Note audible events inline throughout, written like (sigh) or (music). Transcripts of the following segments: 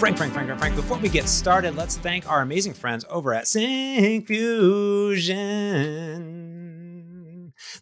Frank, Frank, Frank, Frank. Frank. Before we get started, let's thank our amazing friends over at Syncfusion.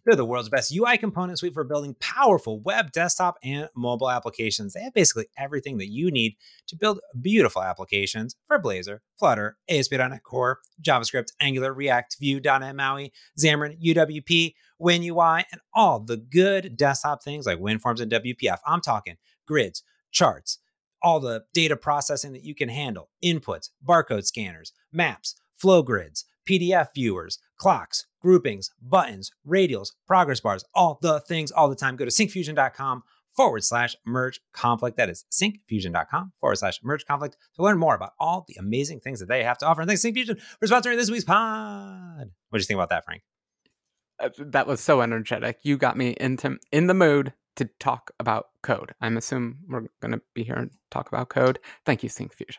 They're the world's best UI component suite for building powerful web, desktop, and mobile applications. They have basically everything that you need to build beautiful applications for Blazor, Flutter, ASP.NET Core, JavaScript, Angular, React, Vue.NET MAUI, Xamarin, UWP, WinUI, and all the good desktop things like WinForms and WPF. I'm talking grids, charts, all the data processing that you can handle, inputs, barcode scanners, maps, flow grids, PDF viewers, clocks, groupings, buttons, radials, progress bars, all the things all the time. Go to syncfusion.com forward slash merge conflict. That is syncfusion.com forward slash merge conflict to learn more about all the amazing things that they have to offer. And thanks, Syncfusion, for sponsoring this week's pod. What do you think about that, Frank? Uh, that was so energetic. You got me into in the mood to talk about code. I'm assuming we're going to be here and talk about code. Thank you, Syncfusion.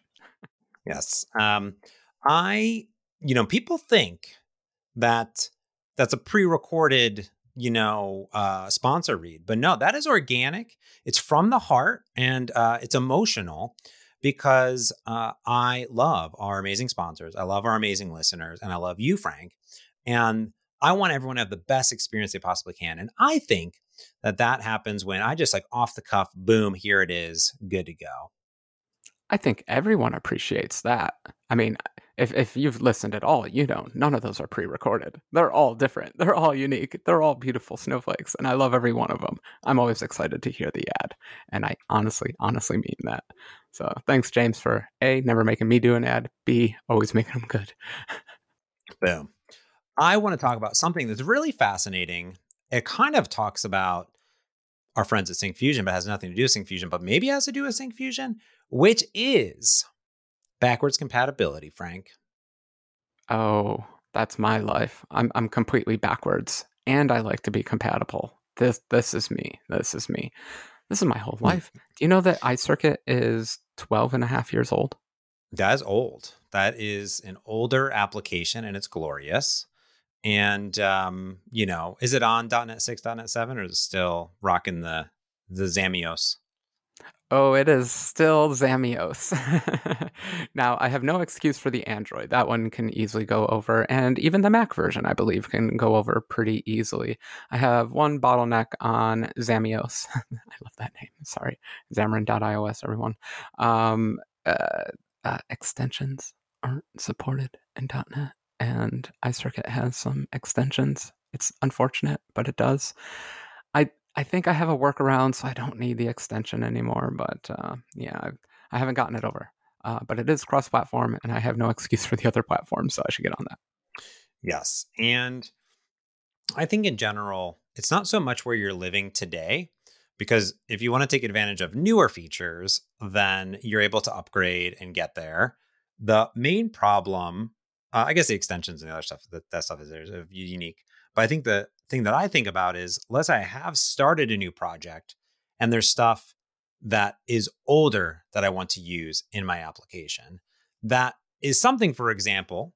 yes. Um, I, you know, people think that that's a pre-recorded, you know, uh, sponsor read, but no, that is organic. It's from the heart and uh, it's emotional because uh, I love our amazing sponsors. I love our amazing listeners, and I love you, Frank. And I want everyone to have the best experience they possibly can. And I think that that happens when I just like off the cuff, boom, here it is, good to go. I think everyone appreciates that. I mean, if if you've listened at all, you know none of those are pre-recorded. They're all different. They're all unique. They're all beautiful snowflakes, and I love every one of them. I'm always excited to hear the ad, and I honestly, honestly mean that. So thanks, James, for a never making me do an ad. B always making them good. (laughs) Boom. I want to talk about something that's really fascinating. It kind of talks about our friends at Syncfusion, but has nothing to do with Syncfusion, but maybe has to do with Syncfusion, which is backwards compatibility, Frank. Oh, that's my life. I'm I'm completely backwards and I like to be compatible. This this is me. This is me. This is my whole hmm. life. Do you know that iCircuit is 12 and a half years old? That is old. That is an older application and it's glorious. And um, you know, is it on .NET 6, .NET 7, or is it still rocking the the Xamios? Oh, it is still Xamios. (laughs) now, I have no excuse for the Android. That one can easily go over, and even the Mac version, I believe, can go over pretty easily. I have one bottleneck on Xamios. (laughs) I love that name. Sorry, Xamarin.ios, everyone. Um, uh, uh, extensions aren't supported in .NET and iCircuit has some extensions. It's unfortunate, but it does. I I think I have a workaround, so I don't need the extension anymore. But uh, yeah, I've, I haven't gotten it over. Uh, but it is cross-platform, and I have no (laughs) excuse for the other platforms, so I should get on that. Yes, and I think in general, it's not so much where you're living today, because if you want to take advantage of newer features, then you're able to upgrade and get there. The main problem uh, I guess the extensions and the other stuff that that stuff is is unique. But I think the thing that I think about is let's I have started a new project and there's stuff that is older that I want to use in my application. That is something, for example,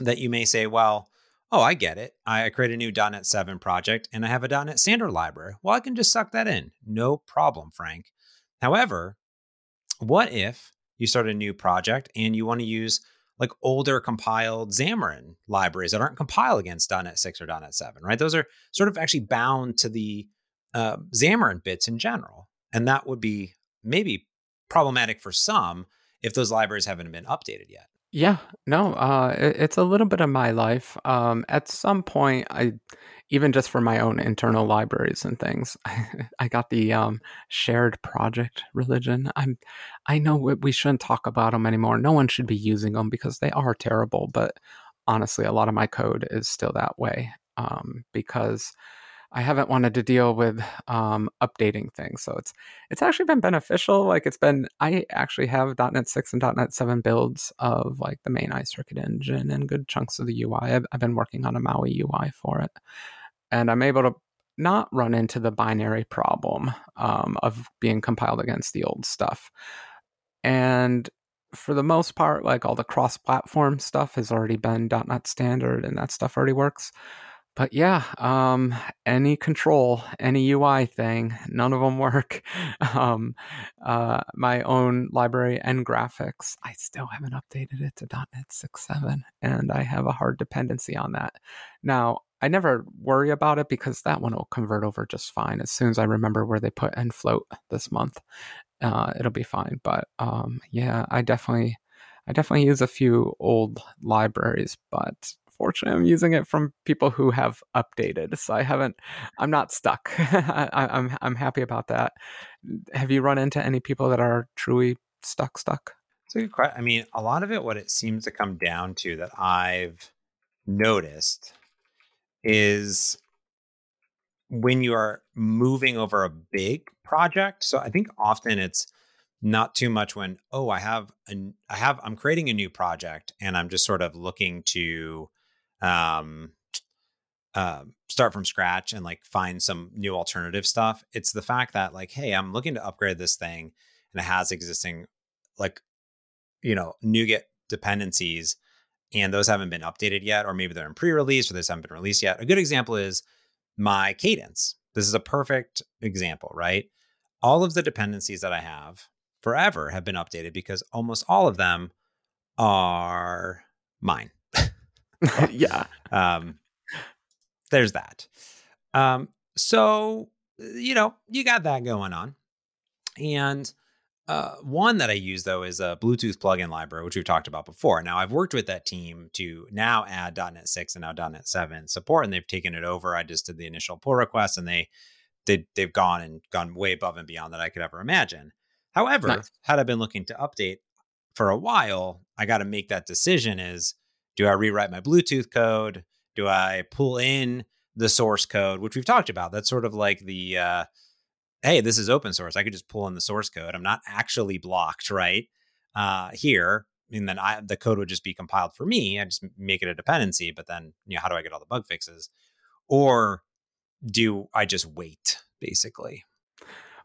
that you may say, well, oh, I get it. I create a new .NET 7 project and I have a .NET Standard library. Well, I can just suck that in. No problem, Frank. However, what if you start a new project and you want to use like older compiled Xamarin libraries that aren't compiled against .NET 6 or .NET 7, right? Those are sort of actually bound to the uh, Xamarin bits in general. And that would be maybe problematic for some if those libraries haven't been updated yet. Yeah, no, uh, it, it's a little bit of my life. Um, at some point, I even just for my own internal libraries and things. (laughs) I got the um, shared project religion. I'm, I know we shouldn't talk about them anymore. No one should be using them because they are terrible. But honestly, a lot of my code is still that way um, because I haven't wanted to deal with um, updating things. So it's it's actually been beneficial. Like it's been I actually have .NET 6 and .NET 7 builds of like the main iCircuit engine and good chunks of the UI. I've, I've been working on a MAUI UI for it and I'm able to not run into the binary problem um, of being compiled against the old stuff. And for the most part, like all the cross platform stuff has already been .NET standard and that stuff already works. but yeah, um, any control, any UI thing, none of them work. (laughs) Um, uh, my own library NGraphics, I still haven't updated it to .NET 6.7, and I have a hard dependency on that. Now, I never worry about it because that one will convert over just fine as soon as I remember where they put nfloat this month. Uh, it'll be fine. But um, yeah, I definitely, I definitely use a few old libraries, but fortunately, I'm using it from people who have updated, so I haven't. I'm not stuck. (laughs) I, I'm I'm happy about that. Have you run into any people that are truly stuck? Stuck? It's a good question. I mean, a lot of it, what it seems to come down to that I've noticed is when you are moving over a big project. So I think often it's not too much when oh I have an I have I'm creating a new project and I'm just sort of looking to um uh, start from scratch and like find some new alternative stuff. It's the fact that like, hey, I'm looking to upgrade this thing and it has existing like, you know, NuGet dependencies and those haven't been updated yet, or maybe they're in pre-release or those haven't been released yet. A good example is my cadence. This is a perfect example, right? All of the dependencies that I have forever have been updated because almost all of them are mine. (laughs) yeah. (laughs) Um, there's that. Um, so, you know, you got that going on. And uh, one that I use though is a Bluetooth plugin library, which we've talked about before. Now I've worked with that team to now add .NET 6 and now .NET 7 support, and they've taken it over. I just did the initial pull request, and they they they've gone and gone way above and beyond that I could ever imagine. However, nice. had I been looking to update for a while, I got to make that decision: is do I rewrite my Bluetooth code? Do I pull in the source code, which we've talked about? That's sort of like the uh, hey, this is open source. I could just pull in the source code. I'm not actually blocked, right? Uh, here, and then I, the code would just be compiled for me. I just make it a dependency, but then you know, how do I get all the bug fixes? Or do I just wait, basically?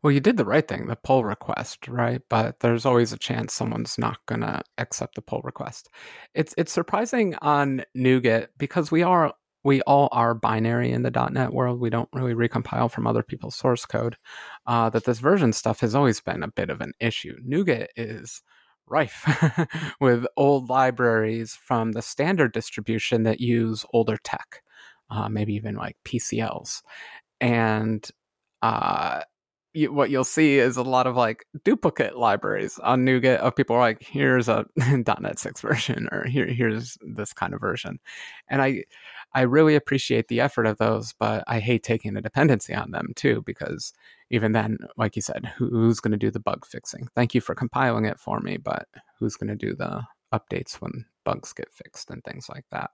Well, you did the right thing, the pull request, right? But there's always a chance someone's not gonna accept the pull request. It's it's surprising on NuGet because we are we all are binary in the .NET world. We don't really recompile from other people's source code. Uh, that this version stuff has always been a bit of an issue. NuGet is rife (laughs) with old libraries from the standard distribution that use older tech, uh, maybe even like PCLs, and uh, you, what you'll see is a lot of like duplicate libraries on NuGet of people like, here's a (laughs) .NET 6 version or here here's this kind of version, and I I really appreciate the effort of those, but I hate taking a dependency on them too because even then, like you said, who's going to do the bug fixing? Thank you for compiling it for me, but who's going to do the updates when bugs get fixed and things like that?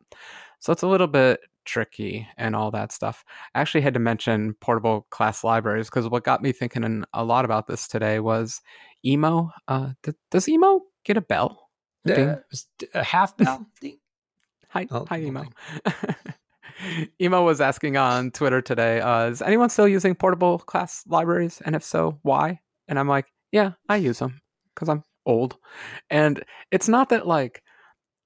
So it's a little bit tricky and all that stuff. I actually had to mention portable class libraries because what got me thinking a lot about this today was Immo. Uh, th- does Immo get a bell? Uh, a half (laughs) bell? Hi, oh, hi, Immo. (laughs) Immo was asking on Twitter today, uh, is anyone still using portable class libraries? And if so, why? And I'm like, yeah, I use them because I'm old. And it's not that like,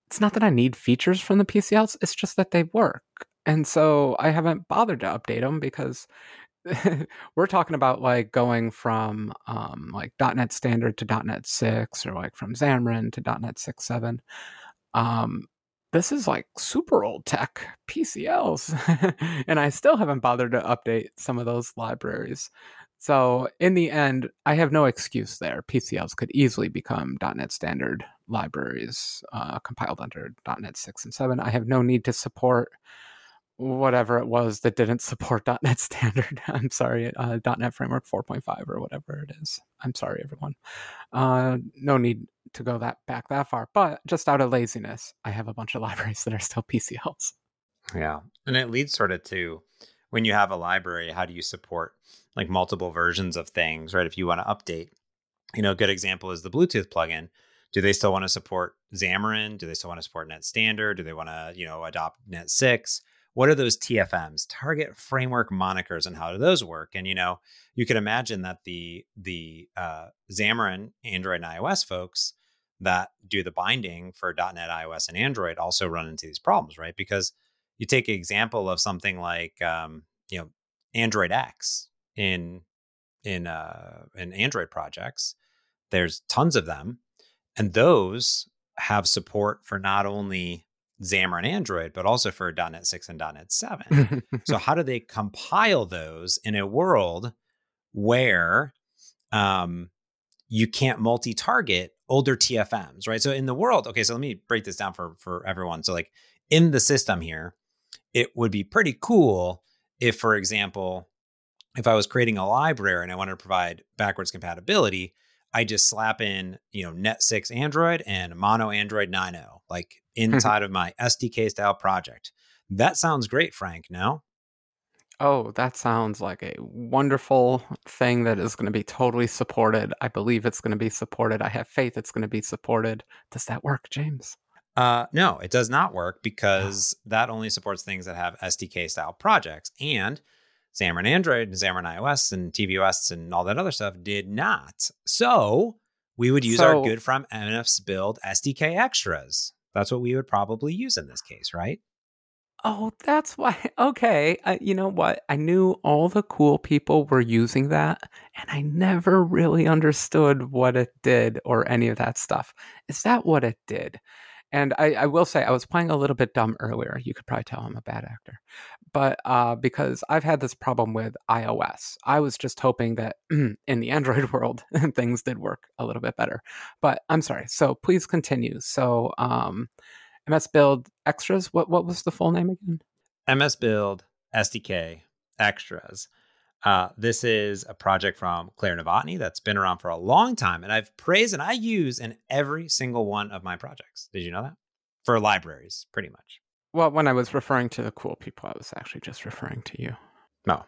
it's not that I need features from the PCLs. It's just that they work. And so I haven't bothered to update them because (laughs) we're talking about like going from um, like .NET Standard to .NET 6 or like from Xamarin to .NET 6.7. Um, this is like super old tech PCLs, (laughs) and I still haven't bothered to update some of those libraries. So in the end, I have no excuse there. PCLs could easily become .NET Standard libraries uh, compiled under .NET 6 and 7. I have no need to support whatever it was that didn't support (laughs) .NET Standard. (laughs) I'm sorry, uh, .NET Framework 4.5 or whatever it is. I'm sorry, everyone. Uh, no need to go that back that far, but just out of laziness, I have a bunch of (laughs) libraries that are still PCLs. Yeah, and it leads sort of to when you have a library, how do you support like multiple versions of things, right? If you want to update, you know, a good example is the Bluetooth plugin. Do they still want to support Xamarin? Do they still want to support Net Standard? Do they want to, you know, adopt Net 6? What are those TFMs, target framework monikers, and how do those work? And you know, you can imagine that the the uh, Xamarin Android and iOS folks that do the binding for .NET, iOS, and Android also run into these problems, right? Because you take an example of something like um, you know Android X in in uh, in Android projects. There's tons of them, and those have support for not only Xamarin Android, but also for .NET 6 and .NET 7. (laughs) so how do they compile those in a world where um, you can't multi-target older TFMs, right? So in the world, okay, so let me break this down for for everyone. So like in the system here, it would be pretty cool if, for example, if I was creating a library and I wanted to provide backwards compatibility, I just slap in, you know, Net 6 Android and Mono Android 9.0, like inside of my SDK style project. That sounds great, Frank. No? Oh, that sounds like a wonderful thing that is going to be totally supported. I believe it's going to be supported. I have faith it's going to be supported. Does that work, James? Uh, no, it does not work because that only supports things that have SDK style projects. And Xamarin Android and Xamarin iOS and tvOS and all that other stuff did not. So we would use so, our good from MS Build SDK extras. That's what we would probably use in this case, right? Oh, that's why. (laughs) Okay. Uh, you know what? I knew all the cool people were using that, and I never really understood what it did or any of that stuff. Is that what it did? And I, I, will say, I was playing a little bit dumb earlier. You could probably tell I'm a bad actor. But uh, because I've had this problem with iOS, I was just hoping that (clears throat) in the Android (laughs) world, things did work a little bit better. But I'm sorry. So please continue. So um, MS Build Extras, what, what was the full name again? MS Build SDK Extras. Uh, this is a project from Claire Novotny that's been around for a long time, and I've praised and I use in every single one of my projects. Did you know that? For libraries, pretty much. Well, when I was referring to the cool people, I was actually just referring to you. Oh,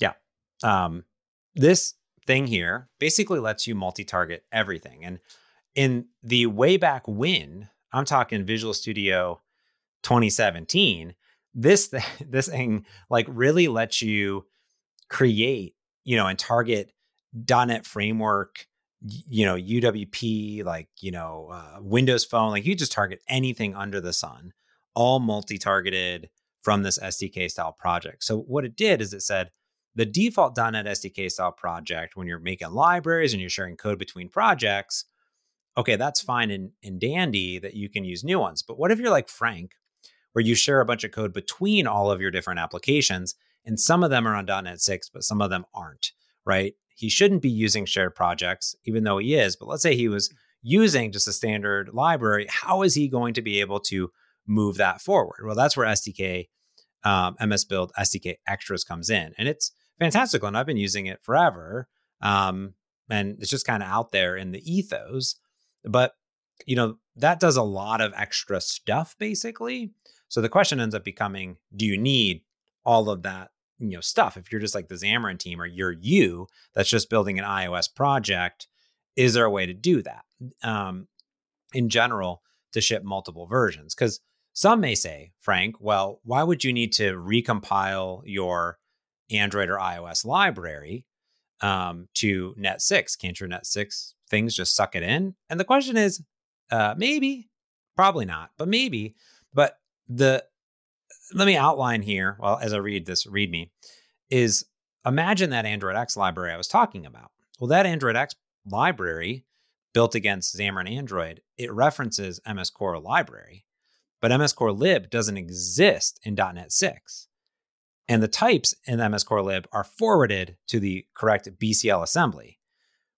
yeah. Um, this thing here basically lets you multi-target everything, and in the way back when, I'm talking Visual Studio 2017, this th- (laughs) this thing like really lets you create, you know, and target .NET framework, you know, UWP, like, you know, uh, Windows Phone, like you just target anything under the sun, all multi-targeted from this SDK style project. So what it did is it said the default .NET SDK style project, when you're making libraries and you're sharing code between projects, okay, that's fine and, and dandy that you can use new ones. But what if you're like Frank, where you share a bunch of code between all of your different applications and some of them are on .NET 6, but some of them aren't, right? He shouldn't be using shared projects, even though he is. But let's say he was using just a standard library. How is he going to be able to move that forward? Well, that's where SDK, um, MS Build SDK Extras comes in. And it's fantastical. And I've been using it forever. Um, and it's just kind of out there in the ethos. But, you know, that does a lot of extra stuff basically. So the question ends up becoming do you need all of that you know stuff. If you're just like the xamarin team or you're you that's just building an ios project is there a way to do that? Um, in general to ship multiple versions. Because some may say frank well why would you need to recompile your android or ios library um, to net 6 can't your net 6 things just suck it in? And the question is uh, maybe probably not but maybe. But the let me outline here, well, as I read this read me, is imagine that Android X library I was talking about. Well, that Android X library built against Xamarin Android, it references MS Core library, but MS Core lib doesn't exist in .NET 6. And the types in MS Core lib are forwarded to the correct BCL assembly,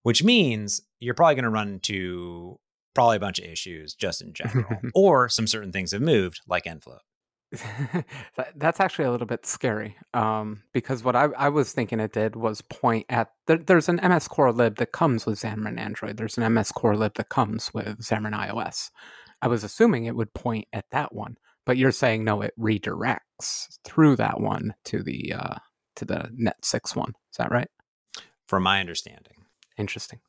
which means you're probably going to run into probably a bunch of issues just in general, (laughs) or some certain things have moved, like nfloat. (laughs) That's actually a little bit scary um, because what I, I, was thinking it did was point at there, there's an MS Core lib that comes with Xamarin Android. There's an MS Core lib that comes with Xamarin iOS. I was assuming it would point at that one, but you're saying no, it redirects through that one to the uh, to the Net six one. Is that right? From my understanding. Interesting.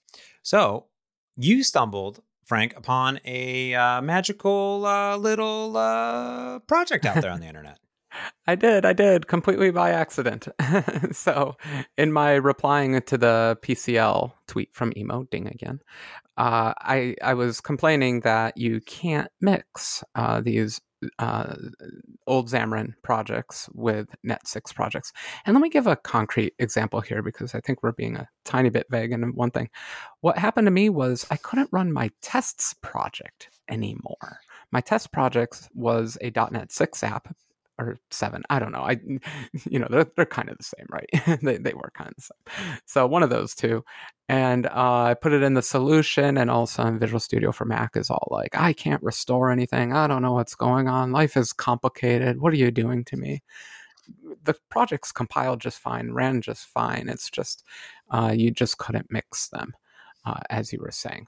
So you stumbled Frank, upon a uh, magical uh, little uh, project out there on the internet. (laughs) I did, I did, completely by accident. (laughs) so, in my replying to the PCL tweet from Immo, ding again, uh, I I was complaining that you can't mix uh, these uh, old Xamarin projects with Net6 projects. And let me give a concrete example here because I think we're being a tiny bit vague in one thing. What happened to me was I couldn't run my tests project anymore. My test project was a .NET 6 app or seven. I don't know. I, (laughs) you know, they're, they're kind of the same, right? (laughs) they, they were kind of the same. So one of those two. And uh, I put it in the solution, and all of a sudden, Visual Studio for Mac is all like, I can't restore anything. I don't know what's going on. Life is complicated. What are you doing to me? The project's compiled just fine, ran just fine. It's just, uh, you just couldn't mix them, uh, as you were saying.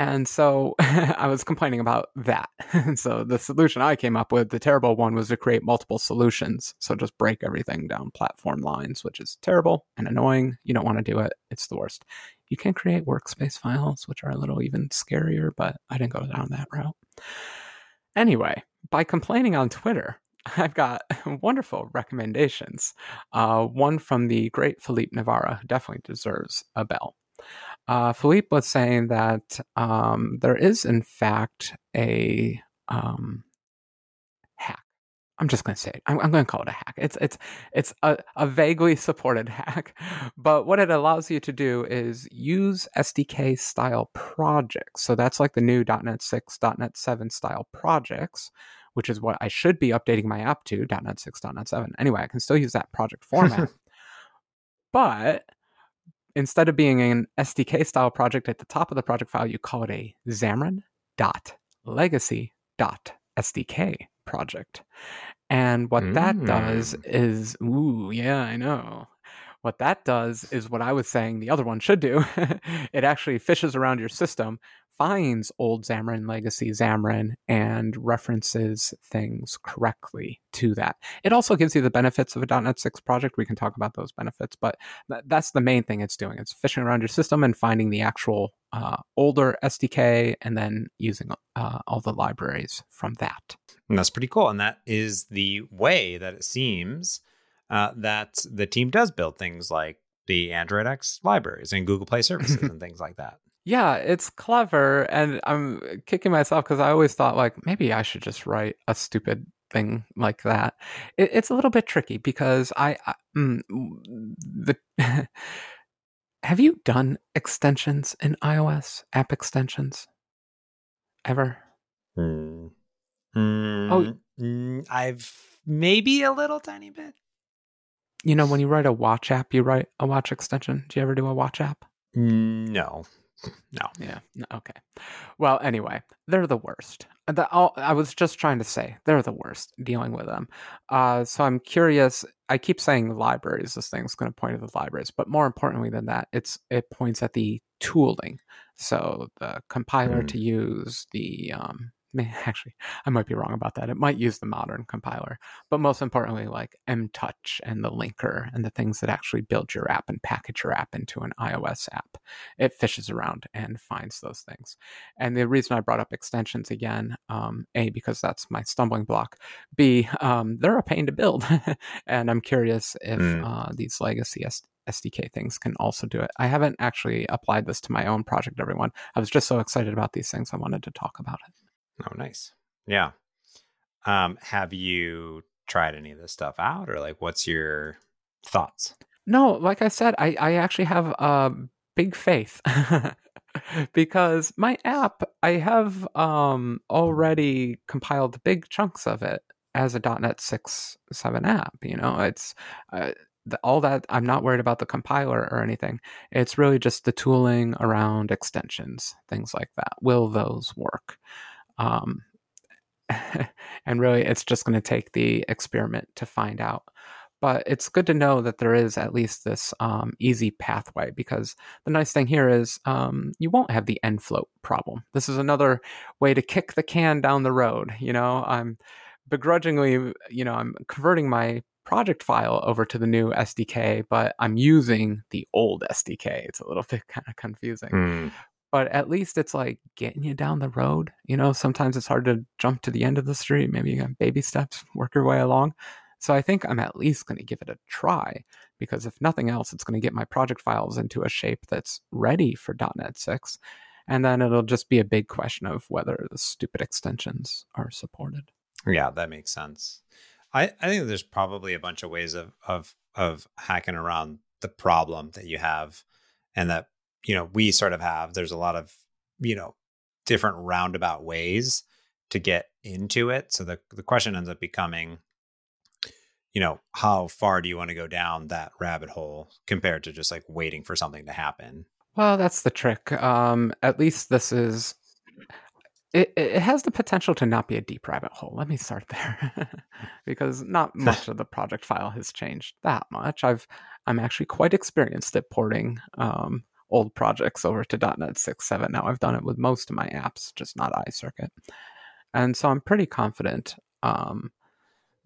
And so (laughs) I was complaining about that. And so the solution I came up with, the terrible one, was to create multiple solutions. So just break everything down platform lines, which is terrible and annoying. You don't want to do it, it's the worst. You can create workspace files, which are a little even scarier, but I didn't go down that route. Anyway, by complaining on Twitter, (laughs) I've got (laughs) wonderful recommendations. Uh, one from the great Filip Navara, who definitely deserves a bell. Uh, Filip was saying that um, there is, in fact, a um, hack. I'm just going to say it. I'm, I'm going to call it a hack. It's it's it's a, a vaguely supported (laughs) hack, but what it allows you to do is use SDK style projects. So that's like the new .NET 6, .NET 7 style projects, which is what I should be updating my app to .NET 6, .NET 7. Anyway, I can still use that project format, (laughs) but instead of being an SDK style project at the top of the project file, you call it a Xamarin dot legacy dot SDK project. And what mm. that does mm. is, ooh, yeah, I know. What that does is what I was saying the other one should do. (laughs) it actually fishes around your system, finds old Xamarin Legacy Xamarin and references things correctly to that. It also gives you the benefits of a .NET 6 project. We can talk about those benefits, but th- that's the main thing it's doing. It's fishing around your system and finding the actual uh, older SDK and then using uh, all the libraries from that. And that's pretty cool. And that is the way that it seems uh, that the team does build things like the Android X libraries and Google Play services (laughs) and things like that. Yeah, it's clever, and I'm kicking myself because I always thought like maybe I should just write a stupid thing like that. It, it's a little bit tricky because I, I mm, the (laughs) have you done extensions in iOS app extensions ever? Mm. Mm, oh, mm, I've maybe a little tiny bit. You know, when you write a watch app, you write a watch extension. Do you ever do a watch app? No. No. Yeah. Okay. Well, anyway, they're the worst. The, I was just trying to say they're the worst dealing with them. Uh, so I'm curious. I keep saying libraries. This thing's going to point to the libraries, but more importantly than that, it's it points at the tooling. So the compiler mm. to use, the um, (laughs) actually i might be wrong about that it might use the modern compiler but most importantly like mtouch and the linker and the things that actually build your app and package your app into an ios app it fishes around and finds those things and the reason i brought up extensions again um, a because that's my stumbling block b um, they're a pain to build (laughs) and i'm curious if mm. uh, these legacy SDK things can also do it. I haven't actually applied this to my own project, everyone. I was just so excited about these things, I wanted to talk about it. Oh, nice. Yeah. Um, have you tried any of this stuff out, or like, what's your thoughts? No, like I said, I I actually have a uh, big faith (laughs) because my app I have um already compiled big chunks of it as a .NET six seven app. You know, it's. Uh, the, all that I'm not worried about the compiler or anything. It's really just the tooling around extensions, things like that. Will those work? Um, (laughs) and really, it's just going to take the experiment to find out. But it's good to know that there is at least this um, easy pathway because the nice thing here is um, you won't have the nfloat problem. This is another way to kick the can down the road. You know, I'm begrudgingly, you know, I'm converting my project file over to the new SDK, but I'm using the old SDK. It's a little bit (laughs) kind of confusing. Mm but at least it's like getting you down the road. You know, sometimes it's hard to jump to the end of the street. Maybe you got baby steps, work your way along. So I think I'm at least going to give it a try because if nothing else, it's going to get my project files into a shape that's ready for .NET 6. And then it'll just be a big question of whether the stupid extensions are supported. Yeah, that makes sense. I, I think there's probably a bunch of ways of of of hacking around the problem that you have and that you know we sort of have there's a lot of you know different roundabout ways to get into it so the the question ends up becoming you know how far do you want to go down that rabbit hole compared to just like waiting for something to happen well that's the trick um at least this is it, it has the potential to not be a deep rabbit hole. Let me start there, (laughs) because not much of the project file has changed that much. I've I'm actually quite experienced at porting um, old projects over to .NET 6.7 now. I've done it with most of my apps, just not iCircuit, and so I'm pretty confident um,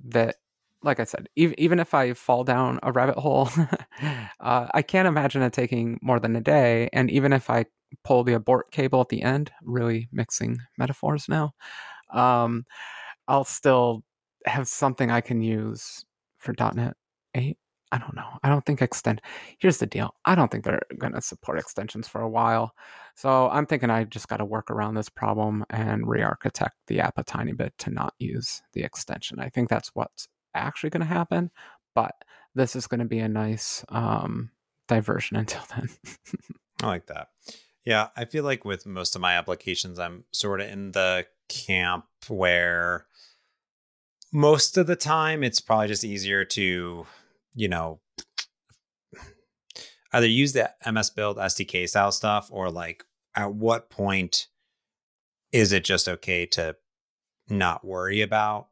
that, like I said, even even if I fall down a rabbit hole, (laughs) uh, I can't imagine it taking more than a day. And even if I pull the abort cable at the end, really mixing metaphors now, um, I'll still have something I can use for .NET 8. I don't know. I don't think extend. Here's the deal. I don't think they're going to support extensions for a while. So I'm thinking I just got to work around this problem and re-architect the app a tiny bit to not use the extension. I think that's what's actually going to happen. But this is going to be a nice um, diversion (laughs) until then. I like that. Yeah, I feel like with most of my applications, I'm sort of in the camp where most of the time it's probably just easier to, you know, either use the MS Build SDK style stuff or like at what point is it just okay to not worry about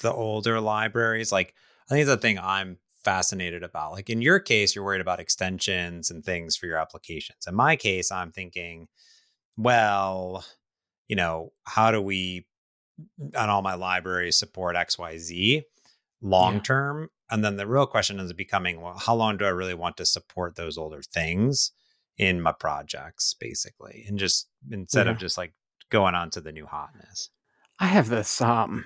the older libraries? Like, I think it's the thing I'm fascinated about. Like in your case, you're worried about extensions and things for your applications. In my case, I'm thinking, well, you know, how do we on all my libraries support XYZ long term? And then the real question is becoming, well, how long do I really want to support those older things in my projects, basically? And just instead yeah. of just like going on to the new hotness. I have this um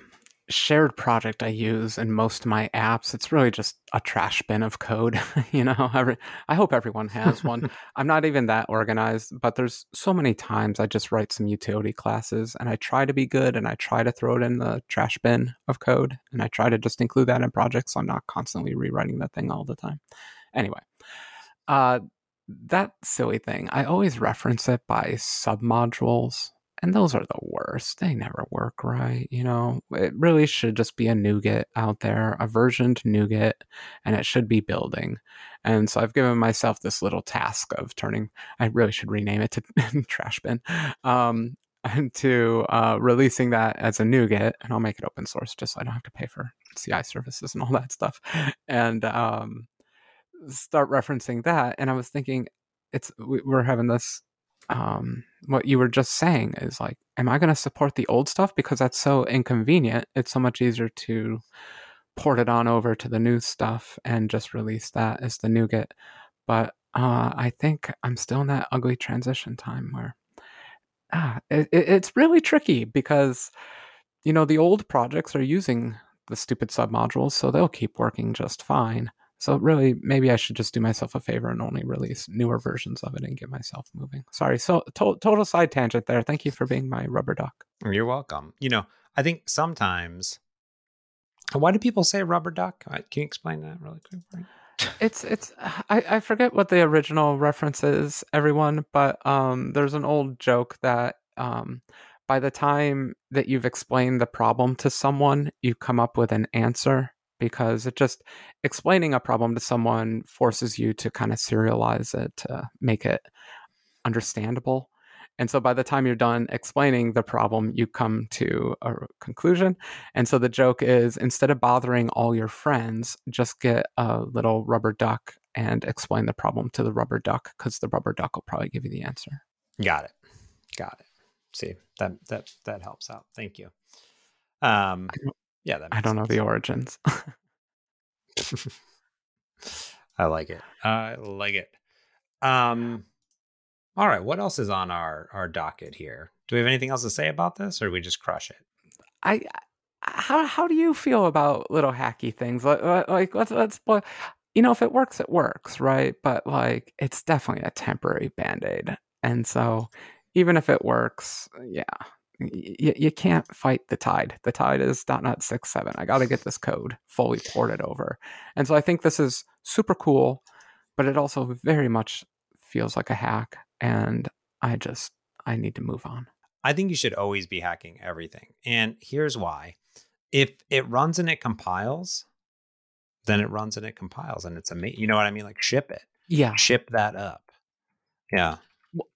shared project I use in most of my apps. It's really just a trash bin of code. (laughs) you know, every, I hope everyone has one. (laughs) I'm not even that organized, but there's so many times I just write some utility classes and I try to be good and I try to throw it in the trash bin of code and I try to just include that in projects so I'm not constantly rewriting that thing all the time. Anyway, uh, that silly thing, I always reference it by submodules and those are the worst. They never work right. You know, it really should just be a NuGet out there, a versioned NuGet, and it should be building. And so I've given myself this little task of turning, I really should rename it to (laughs) trash bin, um, to uh, releasing that as a NuGet, and I'll make it open source just so I don't have to pay for CI services and all that stuff. And um, start referencing that. And I was thinking, it's we're having this um, what you were just saying is like, am I going to support the old stuff because that's so inconvenient? It's so much easier to port it on over to the new stuff and just release that as the NuGet. But uh, I think I'm still in that ugly transition time where ah, it, it's really tricky because you know the old projects are using the stupid submodules, so they'll keep working just fine. So really, maybe I should just do myself a favor and only release newer versions of it and get myself moving. Sorry, so to- total side tangent there. Thank you for being my rubber duck. You're welcome. You know, I think sometimes. Why do people say rubber duck? Can you explain that really quick? it's it's I, I forget what the original reference is, everyone, but um, there's an old joke that um, by the time that you've explained the problem to someone, you come up with an answer because it just explaining a problem to someone forces you to kind of serialize it to make it understandable. And so by the time you're done explaining the problem, you come to a conclusion. And so the joke is instead of bothering all your friends, just get a little rubber duck and explain the problem to the rubber duck because the rubber duck will probably give you the answer. Got it. Got it. See, that that that helps out. Thank you. Um yeah, I don't sense. know the origins. (laughs) I like it. I like it. Um all right, what else is on our our docket here? Do we have anything else to say about this or do we just crush it? I how how do you feel about little hacky things? Like, like let's let's you know if it works it works, right? But like it's definitely a temporary band-aid. And so even if it works, yeah, y- you can't fight the tide. The tide is .NET 6.7. I got to get this code fully ported over. And so I think this is super cool, but it also very much feels like a hack. And I just, I need to move on. I think you should always be hacking everything. And here's why. If it runs and it compiles, then it runs and it compiles and it's amazing. You know what I mean? Like ship it. Yeah. Ship that up. Yeah.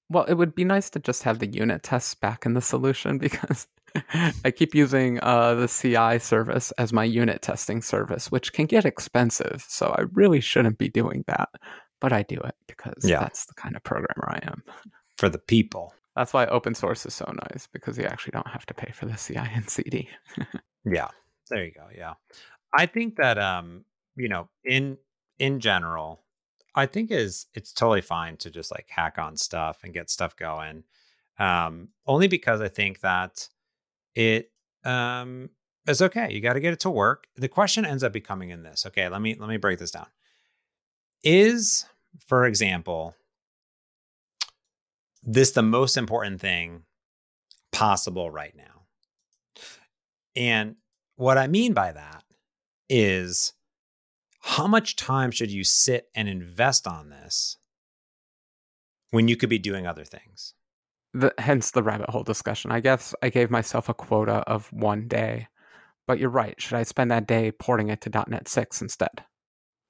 Well, it would be nice to just have the unit tests back in the solution (laughs) because I keep using uh, the CI service as my unit testing service, which can get expensive. So I really shouldn't be doing that. But I do it because Yeah. that's the kind of programmer I am. For the people. That's why open source is so nice because you actually don't have to pay for the CI and CD. (laughs) Yeah. There you go. Yeah. I think that um, you know, in in general, I think is it's totally fine to just like hack on stuff and get stuff going. Um, only because I think that it um is okay. You got to get it to work. The question ends up becoming in this. Okay, let me let me break this down. Is, for example, this the most important thing possible right now? And what I mean by that is how much time should you sit and invest on this when you could be doing other things? The, hence the rabbit hole discussion. I guess I gave myself a quota of one day, but you're right. Should I spend that day porting it to .NET 6 instead?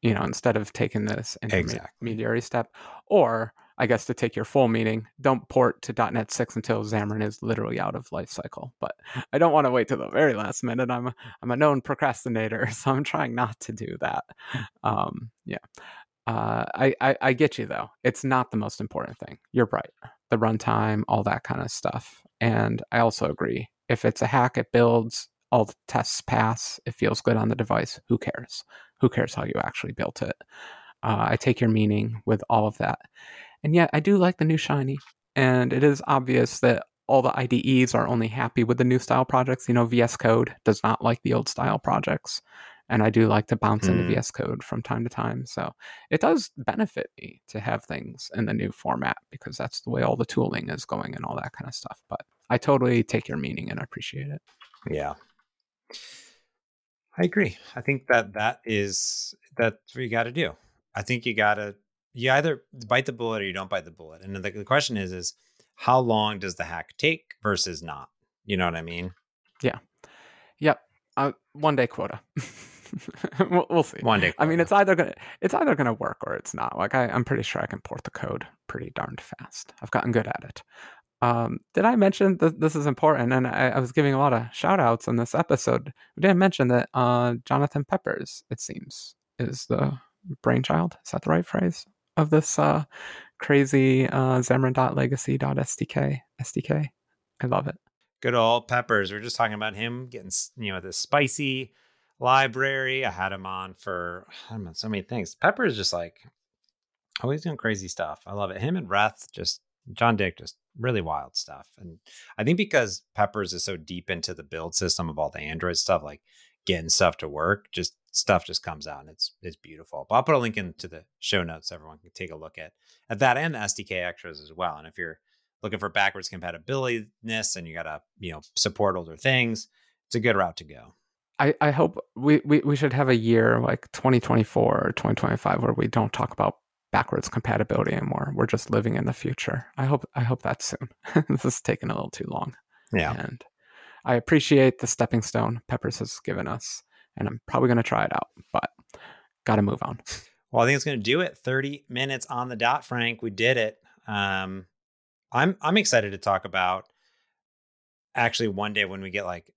You know, instead of taking this Exactly. intermediary step, or I guess to take your full meaning, don't port to .NET 6 until Xamarin is literally out of life cycle. But I don't want to wait till the very last minute. I'm a, I'm a known procrastinator, (laughs) so I'm trying not to do that. Um, yeah. Uh, I, I, I get you though. It's not the most important thing. You're right. The runtime, all that kind of stuff. And I also agree. If it's a hack, it builds, all the tests pass, it feels good on the device. Who cares? Who cares how you actually built it? Uh, I take your meaning with all of that. And yet, I do like the new Shiny. And it is obvious that all the IDEs are only happy with the new style projects. You know, VS Code does not like the old style projects. And I do like to bounce into Hmm. VS Code from time to time. So it does benefit me to have things in the new format because that's the way all the tooling is going and all that kind of stuff. But I totally take your meaning and appreciate it. Yeah. I agree. I think that that is that's what you got to do. I think you got to you either bite the bullet or you don't bite the bullet. And the, the question is is how long does the hack take versus not? You know what I mean? Yeah. Yep. Uh, one day quota. (laughs) we'll, we'll see. One day. I mean, it's either gonna it's either gonna work or it's not. Like I, I'm pretty sure I can port the code pretty darned fast. I've gotten good at it. Um, did I mention that this is important? And I, I was giving a lot of shout outs in this episode. We didn't mention that uh, Jonathan Peppers, it seems, is the brainchild. Is that the right phrase of this uh, crazy uh, Xamarin.legacy.stk SDK? I love it. good old peppers. We are just talking about him getting you know this spicy library. I had him on for I don't know so many things. Pepper is just like always doing crazy stuff. I love it. Him and Redth just John Dick just really wild stuff. And I think because Peppers is so deep into the build system of all the Android stuff, like getting stuff to work, just stuff just comes out and it's it's beautiful. But I'll put a link into the show notes so everyone can take a look at at that and the SDK extras as well. And if you're looking for backwards compatibility and you gotta, you know, support older things, it's a good route to go. I, I hope we, we, we should have a year like 2024 or 2025 where we don't talk about backwards compatibility anymore. We're just living in the future. I hope I hope that's soon. (laughs) this is taking a little too long. Yeah. And I appreciate the stepping stone Peppers has given us, and I'm probably gonna try it out, but gotta move on. Well, I think it's going to do it. 30 minutes on the dot, Frank. We did it. Um, I'm I'm excited to talk about actually one day when we get like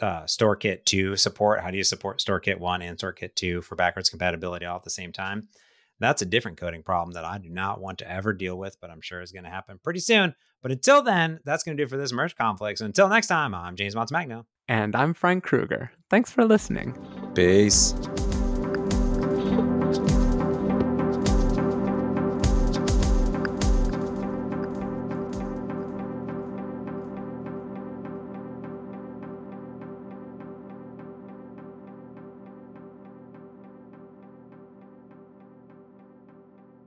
uh, StoreKit 2 support. How do you support StoreKit 1 and StoreKit 2 for backwards compatibility all at the same time? That's a different coding problem that I do not want to ever deal with, but I'm sure is going to happen pretty soon. But until then, that's going to do for this merge conflict. So until next time, I'm James Montemagno. And I'm Frank Krueger. Thanks for listening. Peace.